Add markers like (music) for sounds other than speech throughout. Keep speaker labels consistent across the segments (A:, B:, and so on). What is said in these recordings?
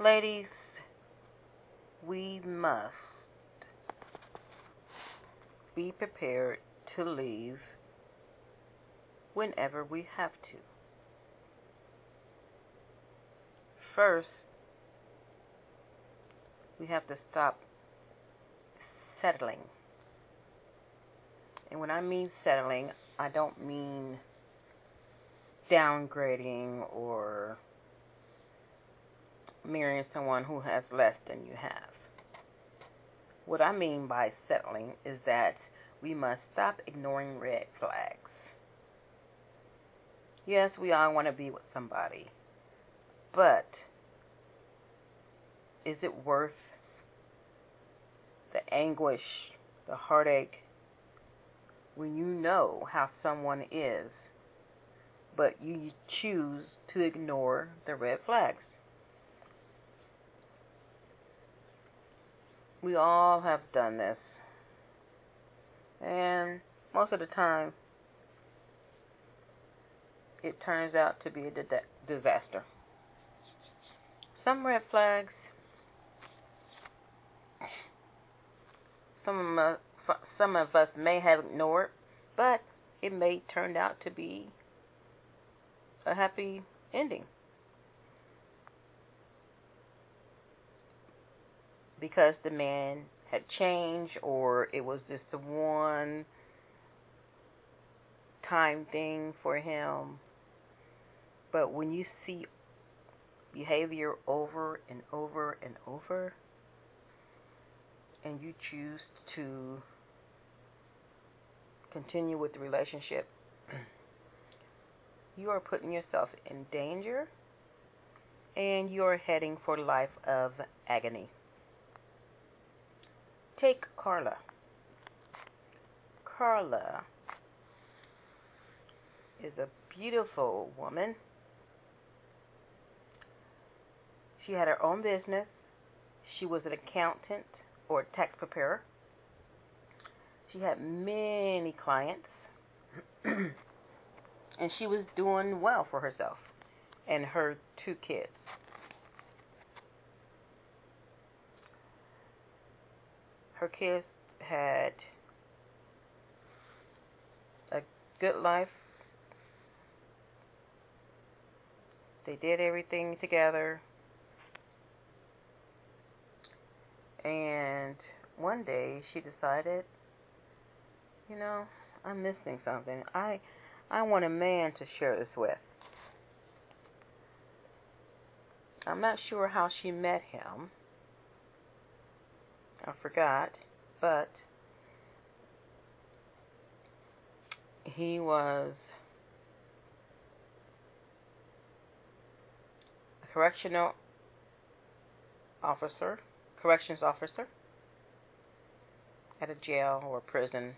A: Ladies, we must be prepared to leave whenever we have to. First, we have to stop settling. And when I mean settling, I don't mean downgrading or marrying someone who has less than you have. What I mean by settling is that we must stop ignoring red flags. Yes, we all want to be with somebody, but is it worth the anguish, the heartache, when you know how someone is, but you choose to ignore the red flags? We all have done this. And most of the time, it turns out to be a disaster. Some red flags, some of, some of us may have ignored, but it may turn out to be a happy ending. Because the man had changed or it was just the one time thing for him. But when you see behavior over and over and over, and you choose to continue with the relationship, (clears throat) you are putting yourself in danger and you are heading for life of agony. Take Carla. Carla is a beautiful woman. She had her own business. She was an accountant or tax preparer. She had many clients. (clears throat) and she was doing well for herself and her two kids. Her kids had a good life. They did everything together. And one day she decided, you know, I'm missing something. I I want a man to share this with. I'm not sure how she met him. I forgot, but he was a correctional officer, corrections officer at a jail or prison.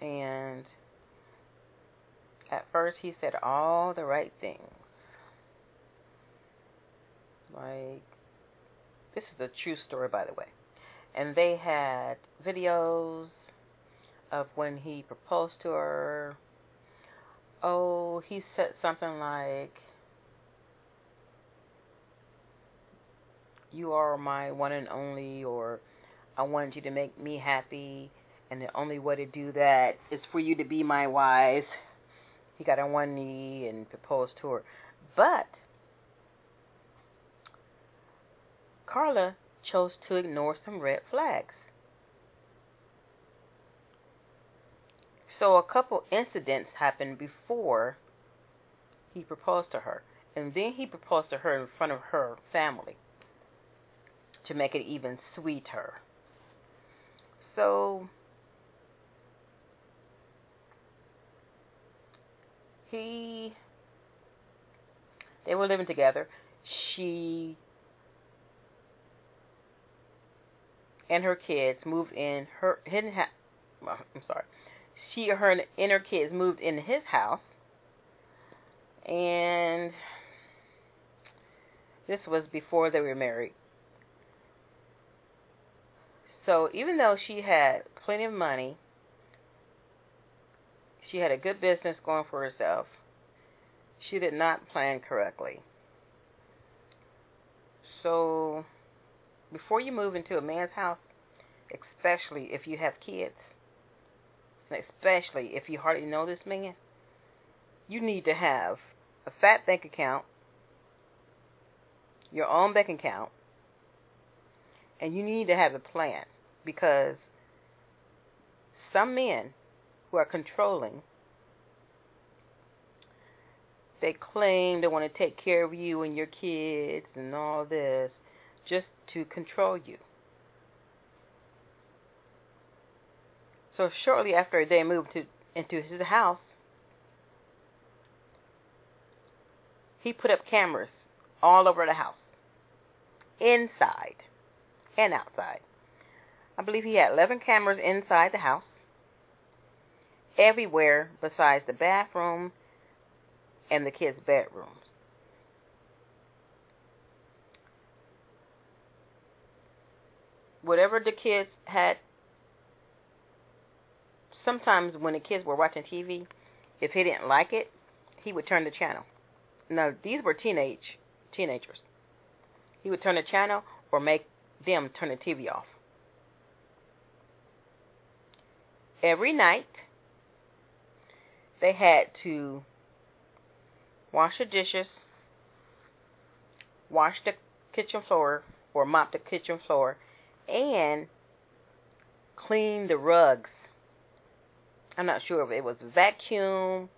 A: And at first he said all the right things. Like this is a true story, by the way. And they had videos of when he proposed to her. Oh, he said something like, You are my one and only, or I wanted you to make me happy, and the only way to do that is for you to be my wife. He got on one knee and proposed to her. But Carla chose to ignore some red flags. So a couple incidents happened before he proposed to her. And then he proposed to her in front of her family to make it even sweeter. So he they were living together. She and her kids moved in her hidden well, I'm sorry. She her and her kids moved in his house and this was before they were married. So even though she had plenty of money, she had a good business going for herself, she did not plan correctly. So, before you move into a man's house, especially if you have kids, especially if you hardly know this man, you need to have a fat bank account, your own bank account, and you need to have a plan because some men who are controlling they claim they want to take care of you and your kids and all this just to control you. So shortly after they moved to into his house, he put up cameras all over the house, inside and outside. I believe he had 11 cameras inside the house, everywhere besides the bathroom and the kids' bedrooms. Whatever the kids had, sometimes when the kids were watching TV, if he didn't like it, he would turn the channel. Now these were teenage teenagers. He would turn the channel or make them turn the TV off. Every night they had to wash the dishes, wash the kitchen floor or mop the kitchen floor, and clean the rugs. I'm not sure if it was vacuum,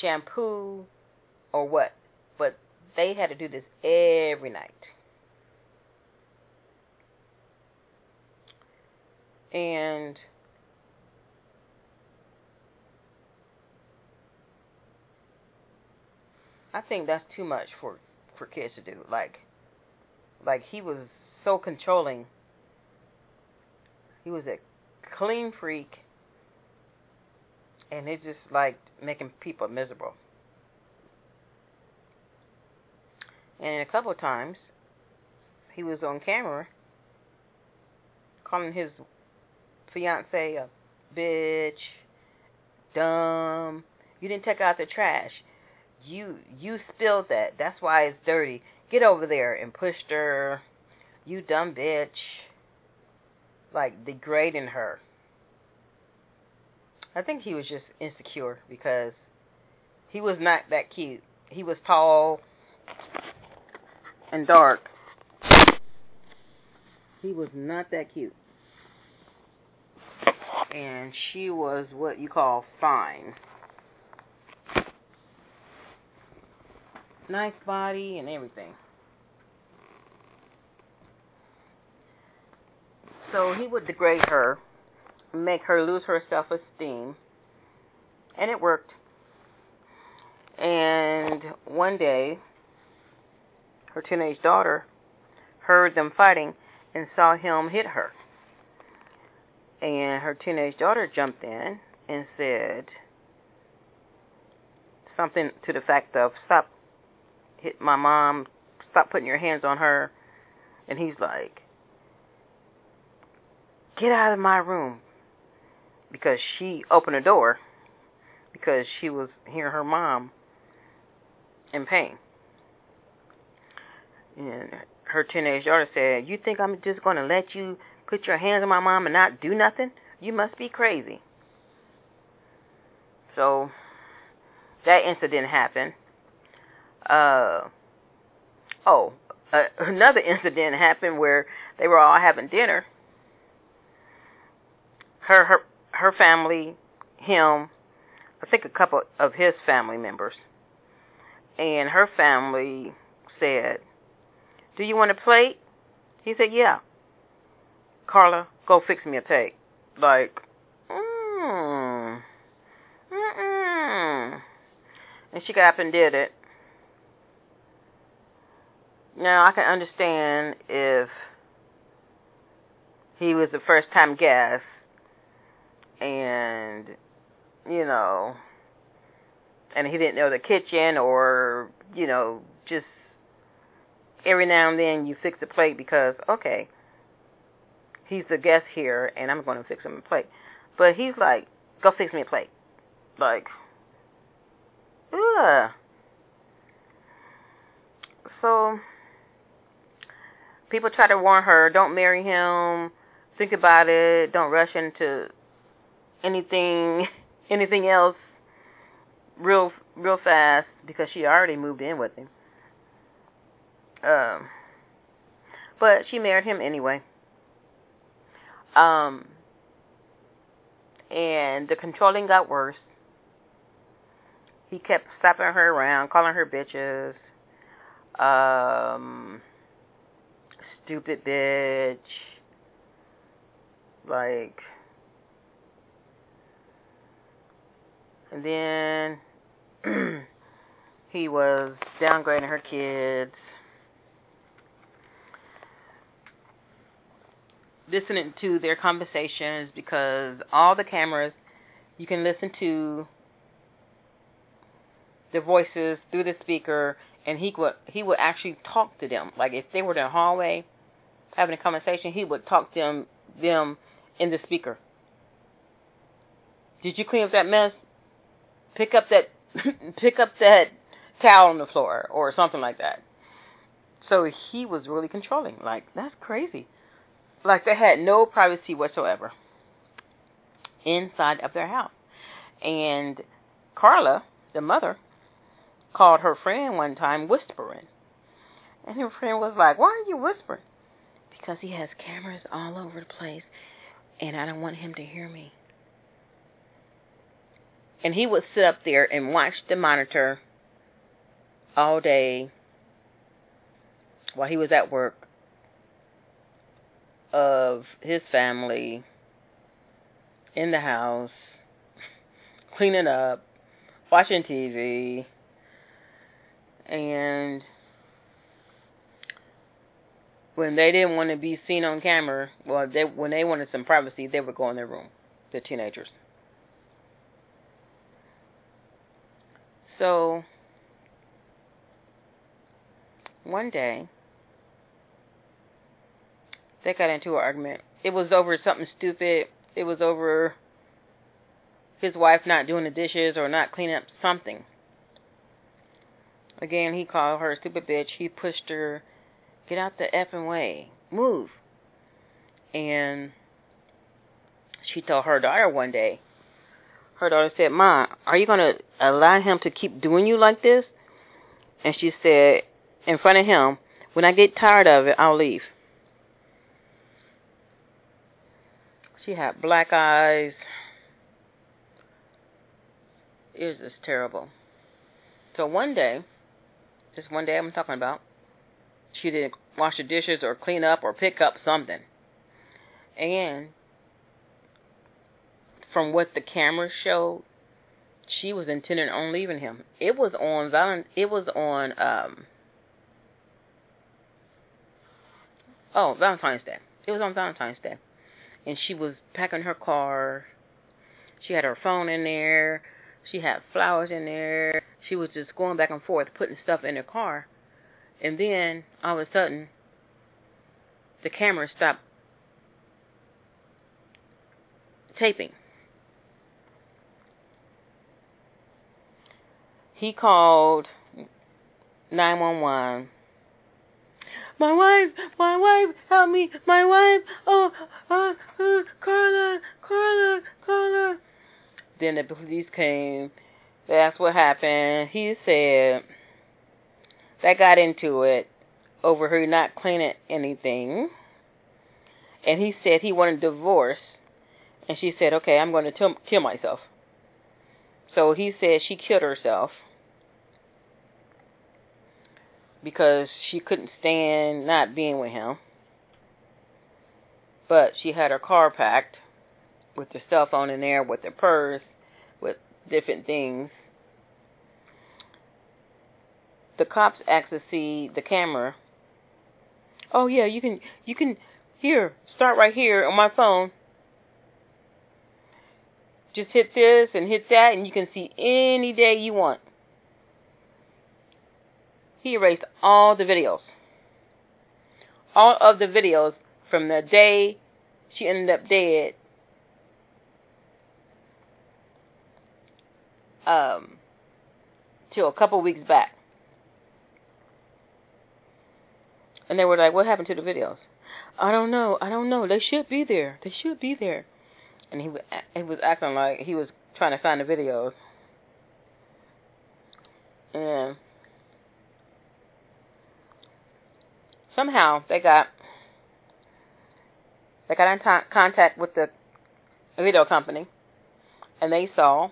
A: shampoo, or what, but they had to do this every night. And I think that's too much for for kids to do. Like like he was so controlling. He was a clean freak and it just like making people miserable. And a couple of times he was on camera calling his fiance a bitch, dumb, you didn't take out the trash you you spilled that. That's why it's dirty. Get over there and pushed her. You dumb bitch. Like degrading her. I think he was just insecure because he was not that cute. He was tall and dark. He was not that cute. And she was what you call fine. nice body and everything. So he would degrade her, make her lose her self esteem, and it worked. And one day, her teenage daughter heard them fighting and saw him hit her. And her teenage daughter jumped in and said something to the fact of, Stop hit my mom, stop putting your hands on her. And he's like, get out of my room. Because she opened the door because she was hearing her mom in pain. And her teenage daughter said, You think I'm just going to let you put your hands on my mom and not do nothing? You must be crazy. So that incident happened. Uh, oh, uh, another incident happened where they were all having dinner. Her her her family, him, I think a couple of his family members, and her family said, "Do you want a plate?" He said, "Yeah." Carla, go fix me a plate. Like, mm, mm, and she got up and did it. Now I can understand if he was a first time guest and you know and he didn't know the kitchen or you know just every now and then you fix a plate because okay he's the guest here and I'm going to fix him a plate but he's like go fix me a plate like ugh so people try to warn her, don't marry him. Think about it. Don't rush into anything anything else real real fast because she already moved in with him. Um but she married him anyway. Um and the controlling got worse. He kept slapping her around, calling her bitches. Um stupid bitch. Like and then (clears throat) he was downgrading her kids. Listening to their conversations because all the cameras you can listen to the voices through the speaker and he would he would actually talk to them. Like if they were in the hallway having a conversation, he would talk to them them in the speaker. Did you clean up that mess? Pick up that (laughs) pick up that towel on the floor or something like that. So he was really controlling. Like that's crazy. Like they had no privacy whatsoever inside of their house. And Carla, the mother, called her friend one time whispering. And her friend was like, Why are you whispering? Because he has cameras all over the place and I don't want him to hear me. And he would sit up there and watch the monitor all day while he was at work of his family in the house, (laughs) cleaning up, watching TV, and when they didn't want to be seen on camera, well, they when they wanted some privacy, they would go in their room, the teenagers. So one day they got into an argument. It was over something stupid. It was over his wife not doing the dishes or not cleaning up something. Again, he called her a stupid bitch. He pushed her, get out the effing way, move. And she told her daughter one day, her daughter said, Ma, are you going to allow him to keep doing you like this? And she said, in front of him, when I get tired of it, I'll leave. She had black eyes. It was just terrible. So one day, just one day I'm talking about, she didn't wash the dishes or clean up or pick up something. And from what the camera showed, she was intending on leaving him. It was on it was on um Oh, Valentine's Day. It was on Valentine's Day. And she was packing her car. She had her phone in there. She had flowers in there. She was just going back and forth, putting stuff in her car. And then, all of a sudden, the camera stopped taping. He called 911. My wife, my wife, help me, my wife, oh, uh, uh, Carla, Carla, Carla. Then the police came. That's what happened. He said they got into it over her not cleaning anything. And he said he wanted a divorce. And she said, okay, I'm going to kill myself. So he said she killed herself because she couldn't stand not being with him. But she had her car packed with her cell phone in there, with her purse, with different things. The cops asked to see the camera. Oh yeah, you can you can here start right here on my phone. Just hit this and hit that, and you can see any day you want. He erased all the videos. All of the videos from the day she ended up dead um till a couple weeks back. And they were like, "What happened to the videos?" I don't know. I don't know. They should be there. They should be there. And he he was acting like he was trying to find the videos. And somehow they got they got in t- contact with the video company and they saw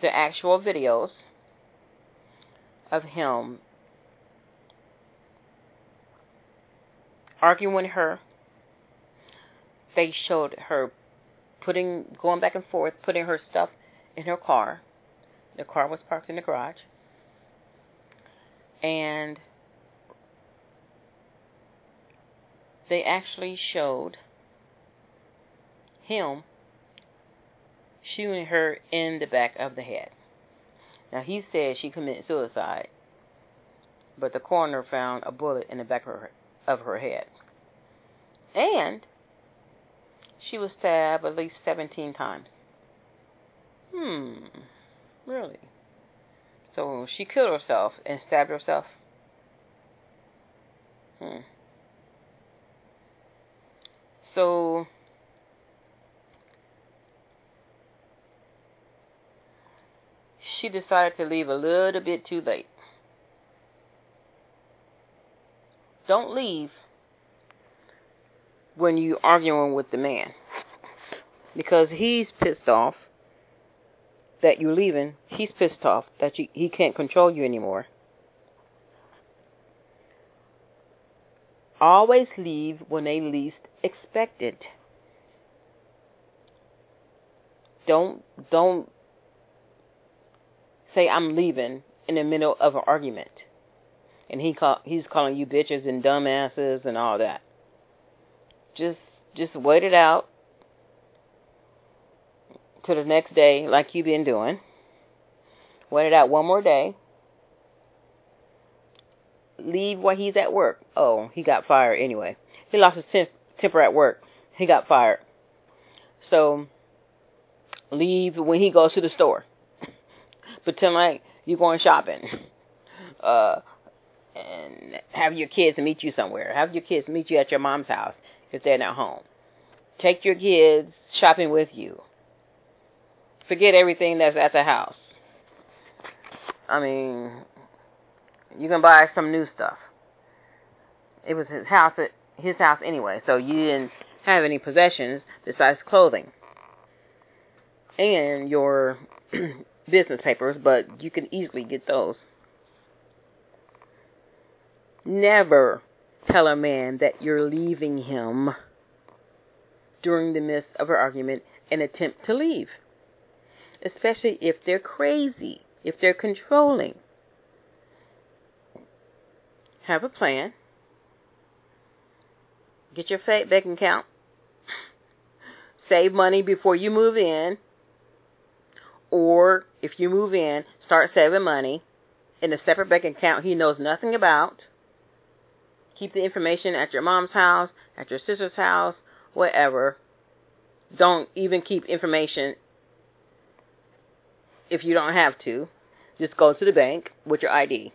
A: the actual videos of him arguing with her. They showed her putting going back and forth, putting her stuff in her car. The car was parked in the garage. And they actually showed him shooting her in the back of the head. Now he said she committed suicide, but the coroner found a bullet in the back of her of her head. And she was stabbed at least 17 times. Hmm, really? So she killed herself and stabbed herself? Hmm. So she decided to leave a little bit too late. Don't leave when you're arguing with the man because he's pissed off that you're leaving. He's pissed off that you, he can't control you anymore. Always leave when they least expect it. Don't don't say I'm leaving in the middle of an argument, and he call he's calling you bitches and dumbasses and all that. Just just wait it out to the next day, like you've been doing. Wait it out one more day. Leave while he's at work. Oh, he got fired anyway. He lost his temp- temper at work. He got fired. So leave when he goes to the store (laughs) pretend like you're going shopping. (laughs) Uh, and have your kids meet you somewhere. Have your kids meet you at your mom's house if they're not home. Take your kids shopping with you. Forget everything that's at the house. I mean, you can buy some new stuff. It was his house, his house anyway, so you didn't have any possessions besides clothing and your (clears throat) business papers, but you can easily get those. Never tell a man that you're leaving him during the midst of an argument and attempt to leave, especially if they're crazy, if they're controlling. Have a plan. Get your bank account. Save money before you move in or if you move in, start saving money in a separate bank account he knows nothing about. Keep the information at your mom's house, at your sister's house, whatever. Don't even keep information if you don't have to. Just go to the bank with your ID.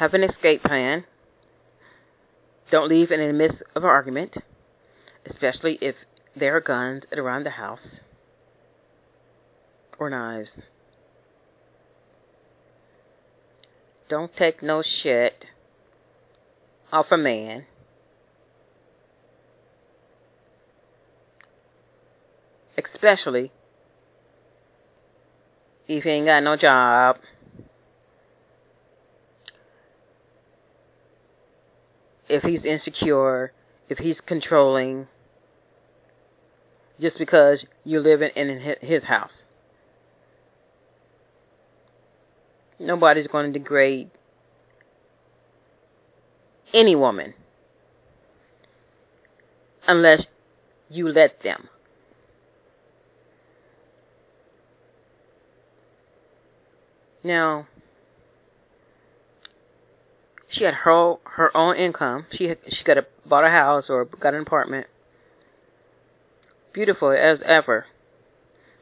A: Have an escape plan. Don't leave in the midst of an argument especially if there are guns around the house or knives. Don't take no shit off a man. Especially if he ain't got no job. If he's insecure if he's controlling just because you live in his house. Nobody's going to degrade any woman unless you let them. Now, she had her her own income. She had, she got a bought a house or got an apartment. Beautiful as ever.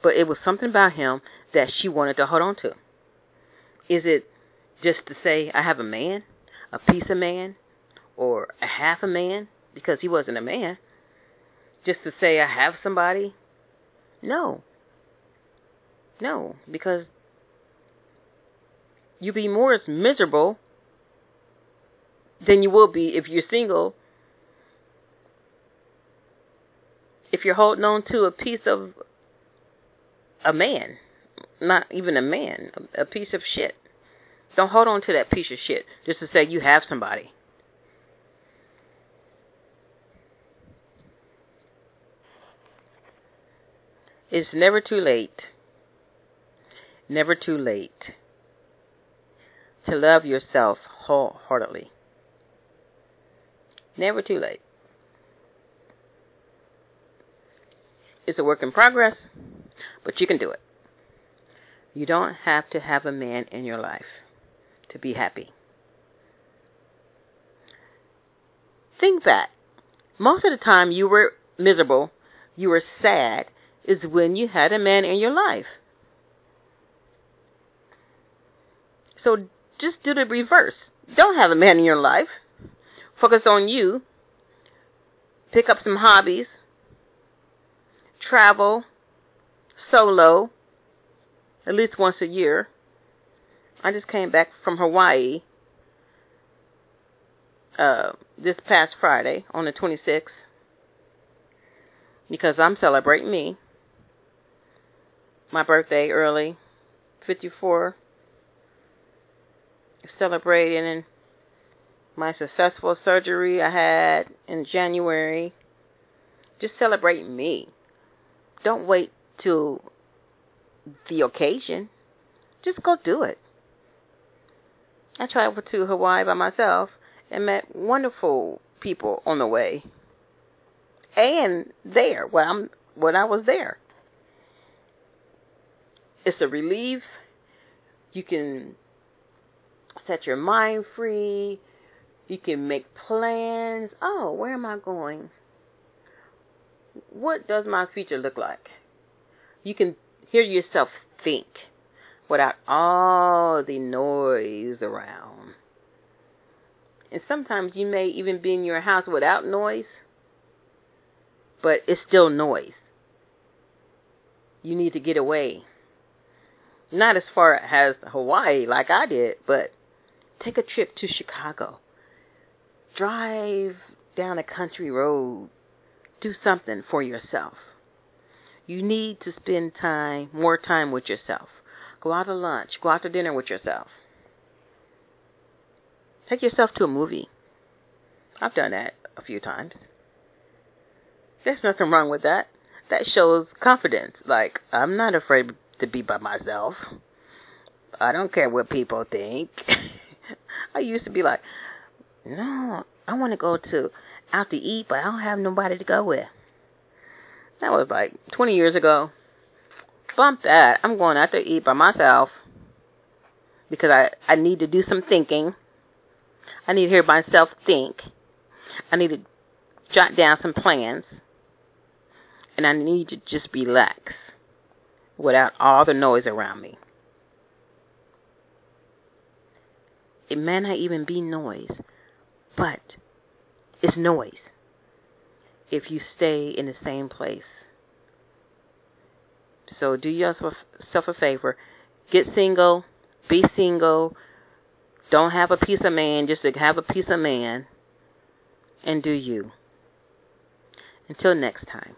A: But it was something about him that she wanted to hold on to. Is it just to say I have a man, a piece of man, or a half a man because he wasn't a man? Just to say I have somebody? No. No, because you'd be more miserable than you will be if you're single. If you're holding on to a piece of a man, not even a man, a piece of shit. Don't hold on to that piece of shit just to say you have somebody. It's never too late. Never too late to love yourself wholeheartedly. Never too late. It's a work in progress, but you can do it. You don't have to have a man in your life to be happy. Think that. Most of the time you were miserable, you were sad, is when you had a man in your life. So just do the reverse. Don't have a man in your life. Focus on you. Pick up some hobbies. Travel solo at least once a year. I just came back from Hawaii uh, this past Friday on the 26th because I'm celebrating me. My birthday early, 54. Celebrating my successful surgery I had in January. Just celebrate me. Don't wait till the occasion. Just go do it. I traveled to Hawaii by myself and met wonderful people on the way. And there, when I'm when I was there. It's a relief. You can set your mind free. You can make plans. Oh, where am I going? What does my future look like? You can hear yourself think without all the noise around. And sometimes you may even be in your house without noise, but it's still noise. You need to get away. Not as far as Hawaii like I did, but take a trip to Chicago. Drive down a country road. Do something for yourself. You need to spend time, more time with yourself. Go out to lunch, go out to dinner with yourself. Take yourself to a movie. I've done that a few times. There's nothing wrong with that. That shows confidence. Like, I'm not afraid to be by myself. I don't care what people think. (laughs) I used to be like, no, I want to go to out to eat, but I don't have nobody to go with. That was like 20 years ago. Bump that. I'm going out to eat by myself because I I need to do some thinking. I need to hear myself think. I need to jot down some plans. And I need to just relax without all the noise around me. It may not even be noise, but it's noise if you stay in the same place. So do yourself a favor. Get single. Be single. Don't have a piece of man just to have a piece of man. And do you. Until next time.